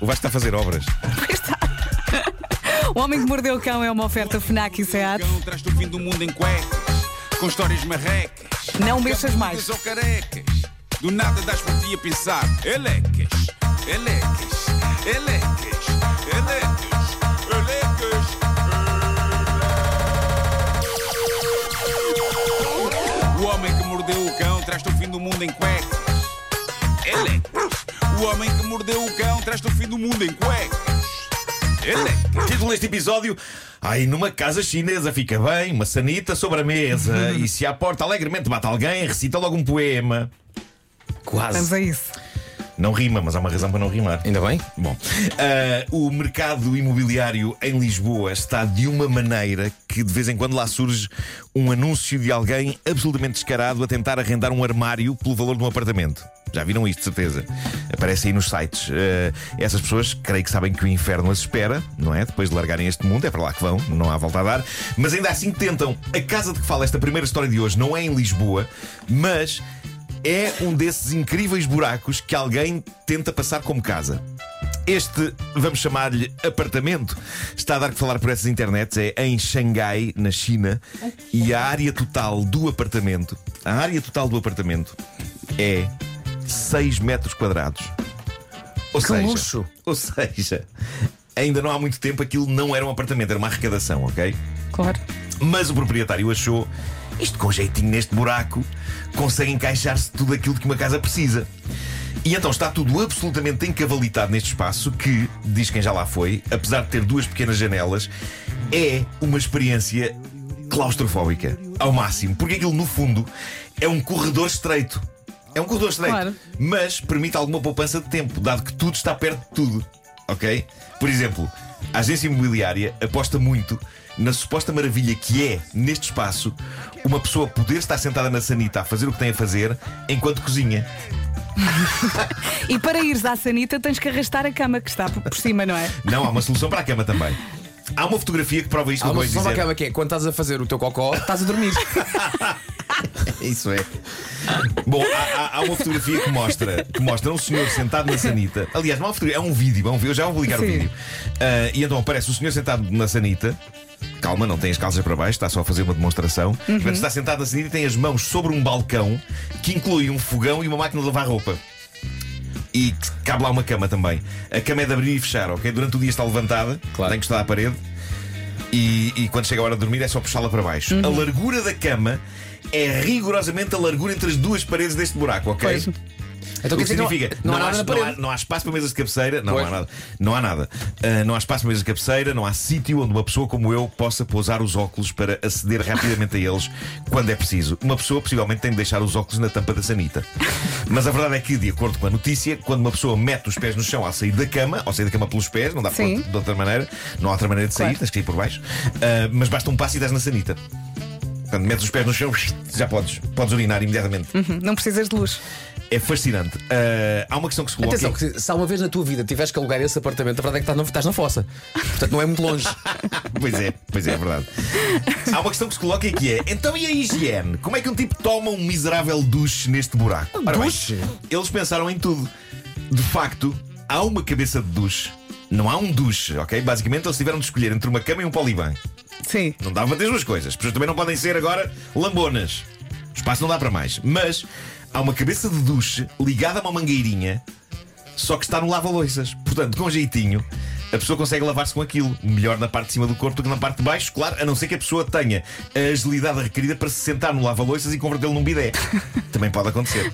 O Vasco está a fazer obras. O Homem que Mordeu o Cão é uma oferta FNAC e SEAT. Cão traz-te o fim do mundo em cuecas, com histórias marrecas. Não mexas mais. Ou carecas. Do nada das por ti a pensar. Elecas, elecas, elecas, elecas, elecas. O homem que mordeu o cão traz-te o fim do mundo em cuecas. Elecas. O homem que mordeu o cão traz-te o fim do mundo em cuecas. Elecas. Título deste episódio: Ai, numa casa chinesa fica bem, uma sanita sobre a mesa. e se à porta alegremente bate alguém, recita logo um poema. Vamos Quase. a isso. Não rima, mas há uma razão para não rimar. Ainda bem? Bom, ah, o mercado imobiliário em Lisboa está de uma maneira que de vez em quando lá surge um anúncio de alguém absolutamente descarado a tentar arrendar um armário pelo valor de um apartamento. Já viram isto, de certeza? Aparece aí nos sites. Ah, essas pessoas, creio que sabem que o inferno as espera, não é? Depois de largarem este mundo, é para lá que vão, não há volta a dar. Mas ainda assim tentam. A casa de que fala esta primeira história de hoje não é em Lisboa, mas é um desses incríveis buracos que alguém tenta passar como casa. Este, vamos chamar-lhe apartamento, está a dar que falar por essas internets, é em Xangai, na China, e a área total do apartamento, a área total do apartamento é 6 metros quadrados. Ou Que seja, luxo! ou seja, ainda não há muito tempo aquilo não era um apartamento, era uma arrecadação, ok? Claro. Mas o proprietário achou isto com jeitinho neste buraco consegue encaixar-se tudo aquilo que uma casa precisa. E então está tudo absolutamente encavalitado neste espaço que, diz quem já lá foi, apesar de ter duas pequenas janelas, é uma experiência claustrofóbica ao máximo, porque aquilo no fundo é um corredor estreito. É um corredor estreito, Claro. mas permite alguma poupança de tempo, dado que tudo está perto de tudo. Ok? Por exemplo, a agência imobiliária aposta muito na suposta maravilha que é, neste espaço, uma pessoa poder estar sentada na sanita a fazer o que tem a fazer enquanto cozinha. E para ires à sanita tens que arrastar a cama que está por cima, não é? Não, há uma solução para a cama também. Há uma fotografia que prova isto Há uma solução dizer. acaba que é quando estás a fazer o teu cocó, estás a dormir. Isso é. Bom, há, há- há uma fotografia que mostra, que mostra um senhor sentado na sanita. Aliás, não é uma fotografia, é um vídeo. É um, vídeo, eu já vou publicar o Sim. vídeo. Ah, e então aparece o senhor sentado na sanita. Calma, não tem as calças para baixo, está só a fazer uma demonstração. Portanto, está sentado sanita e tem as mãos sobre um balcão que inclui um fogão e uma máquina de lavar roupa. E cabe lá uma cama também. A cama é de abrir e fechar, ok? Durante o dia está levantada, Claro. tem que estar à parede. E, e quando chega a hora de dormir é só puxá-la para baixo. A largura da cama é rigorosamente a largura entre as duas paredes deste buraco, ok? Pois. Então o que significa? não, não há nada na não, há, não há espaço para mesas de cabeceira. Não Pois. há nada. Não há nada. Ah, não há espaço para mesas de cabeceira, não há sítio onde uma pessoa como eu possa pousar os óculos para aceder rapidamente a eles quando é preciso. Uma pessoa possivelmente tem de deixar os óculos na tampa da sanita. Mas a verdade é que, de acordo com a notícia, quando uma pessoa mete os pés no chão ao sair da cama, ao sair da cama pelos pés, não dá para de outra maneira, não há outra maneira de sair, Claro. tens que ir por baixo, ah, mas basta um passo e estás na sanita. Quando metes os pés no chão, já podes, podes urinar imediatamente. Uhum, Não precisas de luz. É fascinante. Ah, há uma questão que se coloca. Atenção, que se há uma vez na tua vida tiveres que alugar esse apartamento, a verdade é que estás na, estás na fossa. Portanto, não é muito longe. Pois é, pois é, é verdade. Há uma questão que se coloca aqui é: então e a higiene? Como é que um tipo toma um miserável duche neste buraco? Ora bem, Duche? eles pensaram em tudo. De facto, há uma cabeça de duche. Não há um duche, ok? Basicamente, eles tiveram de escolher entre uma cama e um poliban. Sim. Não dá para ter as duas coisas. As pessoas também não podem ser agora lambonas. O espaço não dá para mais. Mas há uma cabeça de duche ligada a uma mangueirinha, só que está no lava-loiças. Portanto, com jeitinho, a pessoa consegue lavar-se com aquilo. Melhor na parte de cima do corpo do que na parte de baixo, claro, a não ser que a pessoa tenha a agilidade requerida para se sentar no lava-loiças e convertê-lo num bidé. também pode acontecer.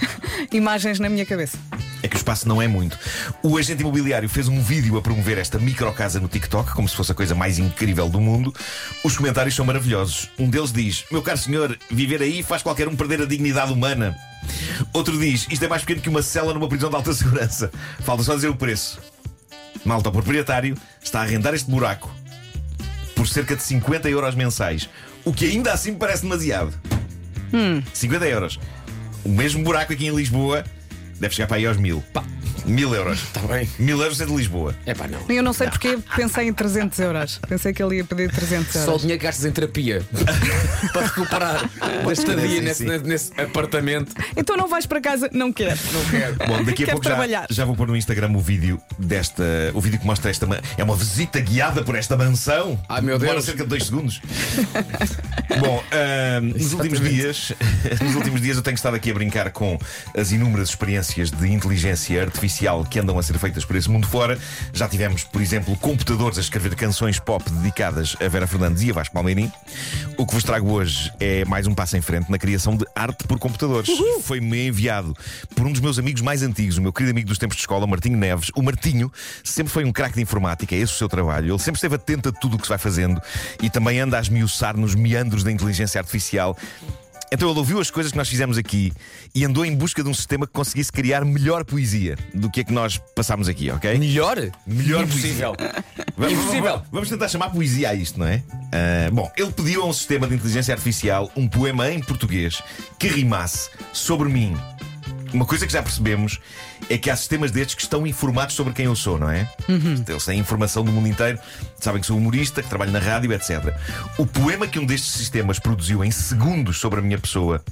Imagens na minha cabeça. É que o espaço não é muito. O agente imobiliário fez um vídeo a promover esta microcasa no TikTok, como se fosse a coisa mais incrível do mundo. Os comentários são maravilhosos. Um deles diz: Meu caro senhor, viver aí faz qualquer um perder a dignidade humana. Outro diz: Isto é mais pequeno que uma cela numa prisão de alta segurança. Falta só dizer o preço. Malta, o proprietário está a arrendar este buraco por cerca de 50 euros mensais. O que ainda assim me parece demasiado. 50 euros. O mesmo buraco aqui em Lisboa deve chegar para aí aos mil. Pá, Mil euros. Está bem. Mil euros é de Lisboa. É pá, não. Eu não sei porque pensei em 300 euros. Pensei que ele ia pedir 300 Só o euros. dinheiro que gastas em terapia para recuperar da estadia nesse, nesse apartamento. Então não vais para casa? Não quero. Não quero. Bom, daqui a Quero pouco já, já vou pôr no Instagram o vídeo desta. O vídeo que mostra esta. ma- É uma visita guiada por esta mansão. Ai, meu Demora Deus. cerca de dois segundos. Bom, ahm, nos últimos dias, nos últimos dias eu tenho estado aqui a brincar com as inúmeras experiências de inteligência artificial que andam a ser feitas por esse mundo fora. Já tivemos, por exemplo, computadores a escrever canções pop dedicadas a Vera Fernandes e a Vasco Palmeirim. O que vos trago hoje é mais um passo em frente na criação de arte por computadores. Foi-me enviado por um dos meus amigos mais antigos, o meu querido amigo dos tempos de escola, Martinho Neves. O Martinho sempre foi um craque de informática, é esse o seu trabalho. Ele sempre esteve atento a tudo o que se vai fazendo e também anda a esmiuçar nos meandros da inteligência artificial. Então ele ouviu as coisas que nós fizemos aqui e andou em busca de um sistema que conseguisse criar melhor poesia do que a que nós passámos aqui, ok? Melhor? Melhor Impossível. Vamos, Impossível. vamos- Vamos tentar chamar poesia a isto, não é? Ah, bom, ele pediu a um sistema de inteligência artificial um poema em português que rimasse sobre mim. Uma coisa que já percebemos é que há sistemas destes que estão informados sobre quem eu sou, não é? Eles têm informação do mundo inteiro, sabem que sou humorista, que trabalho na rádio, etc. O poema que um destes sistemas produziu em segundos sobre a minha pessoa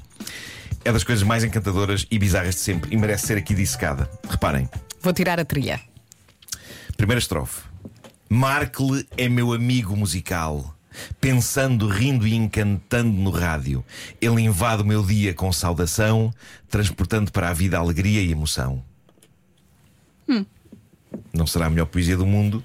é das coisas mais encantadoras e bizarras de sempre e merece ser aqui dissecada. Reparem. Vou tirar a trilha. Primeira estrofe. Markle é meu amigo musical. Pensando, rindo e encantando no rádio, ele invade o meu dia com saudação, transportando para a vida alegria e emoção. Não será a melhor poesia do mundo,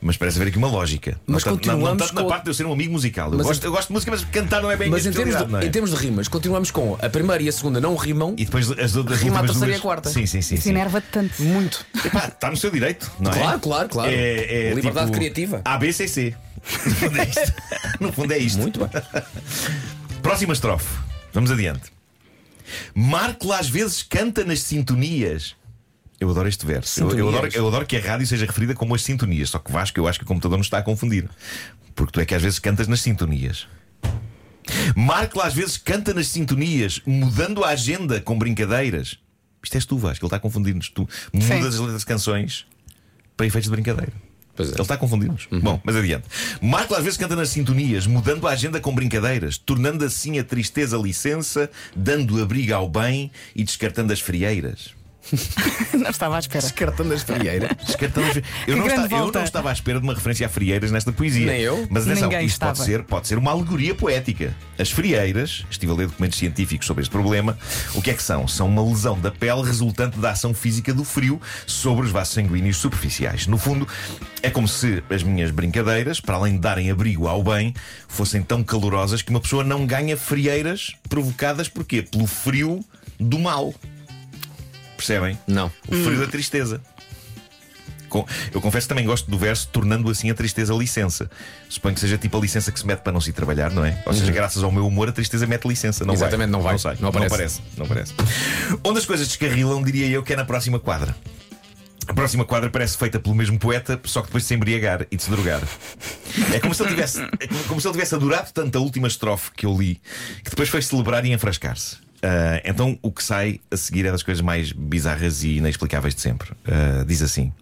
mas parece haver aqui uma lógica. Mas não, tanto- não, continuamos tanto na com- parte de eu ser um amigo musical. Eu, gosto, eu gosto de música, mas cantar não é bem Mas em termos, de, é? em termos de rimas, continuamos com a primeira e a segunda não rimam. E depois as, do- as Rima a terceira e duas. a quarta. Sim, sim, sim. Isso sim. enerva-te tanto. Muito. Epá, está no seu direito, não é? Claro, claro, claro. É, é Liberdade tipo criativa. ABCC. No fundo é isto. No fundo é isto. Muito bem. Próxima estrofe. Vamos adiante. Marco às vezes canta nas sintonias. Eu adoro este verso. Eu, eu adoro, eu adoro que a rádio seja referida como as sintonias. Só que Vasco, eu acho que o computador nos está a confundir. Porque tu é que às vezes cantas nas sintonias. Marco às vezes canta nas sintonias, mudando a agenda com brincadeiras. Isto és tu, Vasco. Ele está a confundir-nos. Tu mudas Sim. as letras de canções para efeitos de brincadeira. É. Ele está a confundir-nos. Bom, mas adiante. Marco às vezes canta nas sintonias, mudando a agenda com brincadeiras, tornando assim a tristeza licença, dando abrigo ao bem e descartando as frieiras. Não estava à espera. Descartando as frieiras. Descartando as... eu, não esta- eu não estava à espera de uma referência a frieiras nesta poesia. Nem eu. Mas atenção, Ninguém isto pode ser, pode ser uma alegoria poética. As frieiras, estive a ler documentos científicos sobre este problema, o que é que são? São uma lesão da pele resultante da ação física do frio sobre os vasos sanguíneos superficiais. No fundo, é como se as minhas brincadeiras, para além de darem abrigo ao bem, fossem tão calorosas que uma pessoa não ganha frieiras provocadas por quê? Pelo frio do mal. Percebem? Não. O frio da tristeza. Eu confesso que também gosto do verso, tornando assim a tristeza licença. Suponho que seja tipo a licença que se mete para não se ir trabalhar, não é? Ou seja, graças ao meu humor, a tristeza mete licença. Não Exatamente, vai. não vai. Não, sai. Não aparece. aparece. Não aparece. Onde as coisas descarrilam, diria eu que é na próxima quadra. A próxima quadra parece feita pelo mesmo poeta, só que depois de se embriagar e de se drogar. É como se ele tivesse, é como se ele tivesse adorado tanto a última estrofe que eu li, que depois foi celebrar e enfrascar-se. Ah, então o que sai a seguir é das coisas mais bizarras e inexplicáveis de sempre. Ah, diz assim: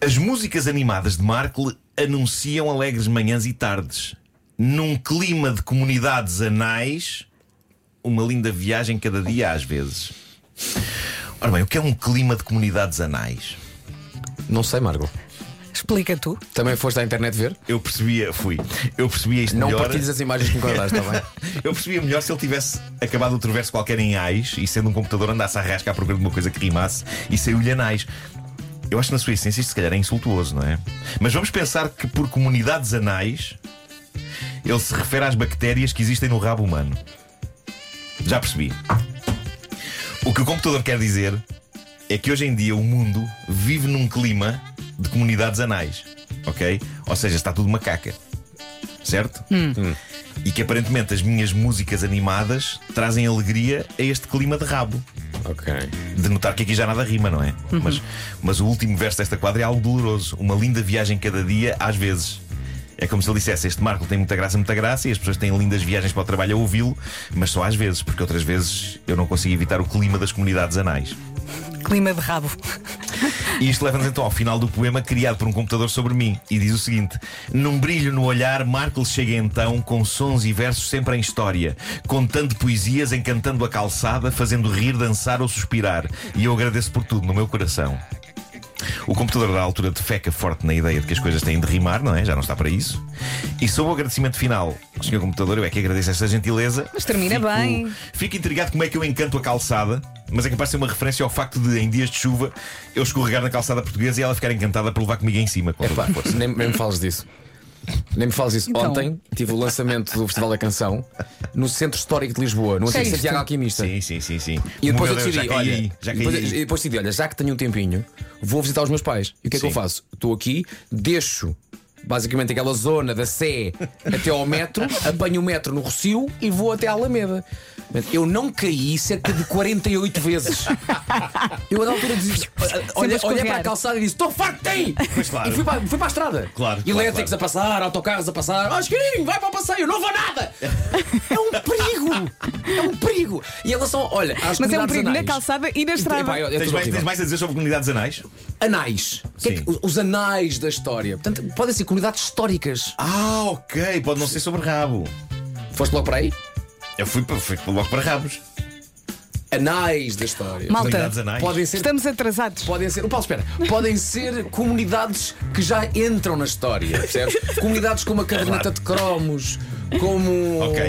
As músicas animadas de Markle anunciam alegres manhãs e tardes. Num clima de comunidades anais, uma linda viagem cada dia às vezes. Ora bem, o que é um clima de comunidades anais? Não sei, Margot. Explica tu. Também foste à internet ver? Eu percebia, fui, eu percebia isto Não melhor. partilhes as imagens que me está bem? Eu percebia melhor se ele tivesse acabado outro verso qualquer em ais e sendo um computador andasse a rasca à procura de uma coisa que rimasse e saiu-lhe anais. Eu acho que na sua essência isto se calhar é insultuoso, não é? Mas vamos pensar que por comunidades anais ele se refere às bactérias que existem no rabo humano. Já percebi. O que o computador quer dizer é que hoje em dia o mundo vive num clima de comunidades anais. Ok? Ou seja, está tudo macaca. Certo? E que aparentemente as minhas músicas animadas trazem alegria a este clima de rabo. ok. De notar que aqui já nada rima, não é? Mas, mas o último verso desta quadra é algo doloroso. Uma linda viagem cada dia, às vezes. É como se ele dissesse: Este Marco tem muita graça, muita graça, e as pessoas têm lindas viagens para o trabalho a ouvi-lo, mas só às vezes, porque outras vezes eu não consigo evitar o clima das comunidades anais. Clima de rabo. E isto leva-nos então ao final do poema criado por um computador sobre mim. E diz o seguinte: Num brilho no olhar, Markle chega então com sons e versos sempre em história, contando poesias, encantando a calçada, fazendo rir, dançar ou suspirar. E eu agradeço por tudo no meu coração. O computador da altura defeca forte na ideia de que as coisas têm de rimar, não é? Já não está para isso. E sob o agradecimento final, Sr. Computador, eu é que agradeço esta gentileza. Mas termina Fico- bem. Fico intrigado como é que eu encanto a calçada, mas é capaz de ser uma referência ao facto de, em dias de chuva, eu escorregar na calçada portuguesa e ela ficar encantada por levar comigo em cima. a força. nem, nem me fales disso. Nem me fales disso. Então. Ontem tive o lançamento do Festival da Canção no Centro Histórico de Lisboa, no antigo? Santiago Alquimista. Sim, sim, sim, sim. E depois Meu eu Deus, decidi, já caí olha, já caí depois, depois decidi, olha, já que tenho um tempinho, vou visitar os meus pais. E o que é que eu faço? Estou aqui, deixo basicamente aquela zona da Sé até ao metro, apanho o metro no Rocio e vou até à Alameda. Eu não caí cerca de 48 vezes. Eu, na altura, disse, olha, olhei escorregar. para a calçada e disse: Estou farto de claro. E fui para, fui para a estrada. Claro, Elétricos claro. a passar, autocarros a passar. Oh, Chiquirinho, vai para o passeio, não vou nada! É um perigo! É um perigo! E em relação, olha, às Mas é um perigo na anais. calçada e na estrada. Epá, é Tens mais, tens mais a dizer sobre comunidades anais? Anais. É que- Sim. os anais da história. Portanto, podem ser comunidades históricas. Ah, ok. Pode não ser sobre rabo. Foste logo para aí? Eu fui, para- fui logo para rabos. Anais da história. Malta, Comunidades anais. Podem ser. estamos atrasados. Podem ser. O Paulo, espera. Podem ser comunidades que já entram na história, percebes? comunidades como a caderneta de cromos, como. Ok,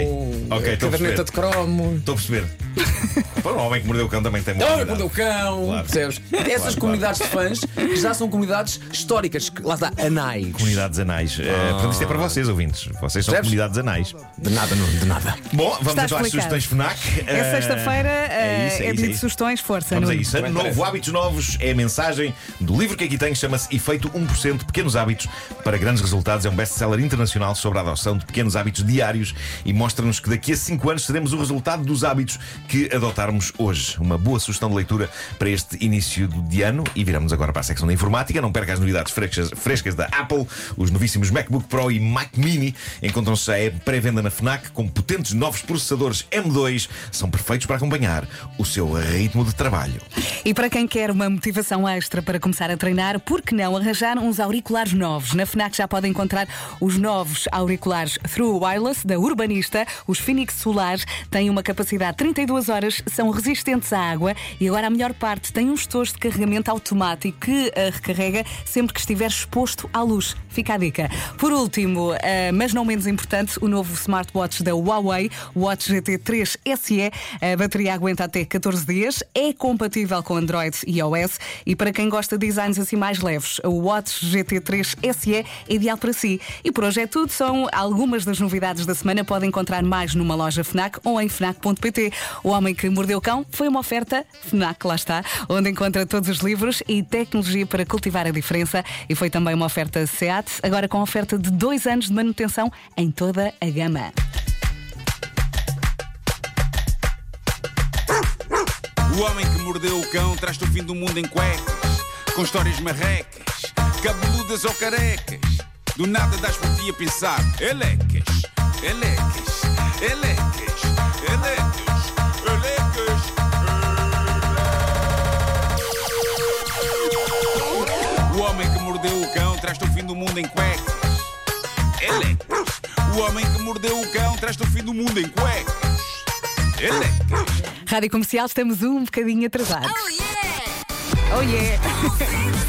ok, a estou a caderneta perceber. de cromos. Estou a perceber. Pô, o homem que mordeu o cão também tem uma Olha, comunidade. quando o cão, Claro. percebes? Essas claro. comunidades de fãs que já são comunidades históricas, que, lá está, anais. Comunidades anais. Eh, portanto, isto é para vocês, ouvintes. Vocês são Percebes? comunidades anais. De nada, não, de nada. Bom, vamos Está então às explicado. sugestões FNAC. É Eh, sexta-feira, é isso, é é, isso, dia é de isso. sugestões, força. Vamos a Nuno. isso. Ano novo, hábitos novos é a mensagem do livro que aqui tem, chama-se Efeito 1%, Pequenos Hábitos para Grandes Resultados. É um best-seller internacional sobre a adoção de pequenos hábitos diários e mostra-nos que daqui a 5 anos seremos o resultado dos hábitos que adotarmos hoje. Uma boa sugestão de leitura para este início de ano. E viramos agora para a secção da informática. Não perca as novidades frescas, frescas da Apple. Os novíssimos MacBook Pro e Mac Mini encontram-se em pré-venda na Fnac com potentes novos processadores M2. São perfeitos para acompanhar o seu ritmo de trabalho. E para quem quer uma motivação extra para começar a treinar, por que não arranjar uns auriculares novos? Na FNAC já pode encontrar os novos auriculares Through Wireless da Urbanista. Os Phoenix Solares têm uma capacidade de 32 horas, são resistentes à água e agora a melhor parte tem um estojo de carregamento automático que a recarrega sempre que estiver exposto à luz. Fica a dica. Por último, eh, mas não menos importante, o novo smartwatch da Huawei, Watch GT3 SE. A bateria aguenta até 14 dias, é compatível com Android e iOS e para quem gosta de designs assim mais leves, o Watch GT3 SE é ideal para si. E por hoje é tudo, são algumas das novidades da semana. Pode encontrar mais numa loja FNAC ou em FNAC.pt. O Homem que Mordeu o Cão foi uma oferta FNAC, lá está, onde encontra todos os livros e tecnologia para cultivar a diferença. E foi também uma oferta SEAT, agora com oferta de dois anos de manutenção em toda a gama. O homem que mordeu o cão traz-te o fim do mundo em cuecas, com histórias marrecas, cabeludas ou carecas. Do nada das por ti a pensar, elecas, elecas, elecas, elecas. Traz-te o fim do mundo em cuecas. Elecas. O homem que mordeu o cão traz-te o fim do mundo em cuecas. Elecas. Rádio Comercial, estamos um bocadinho atrasados. Oh yeah! Oh yeah!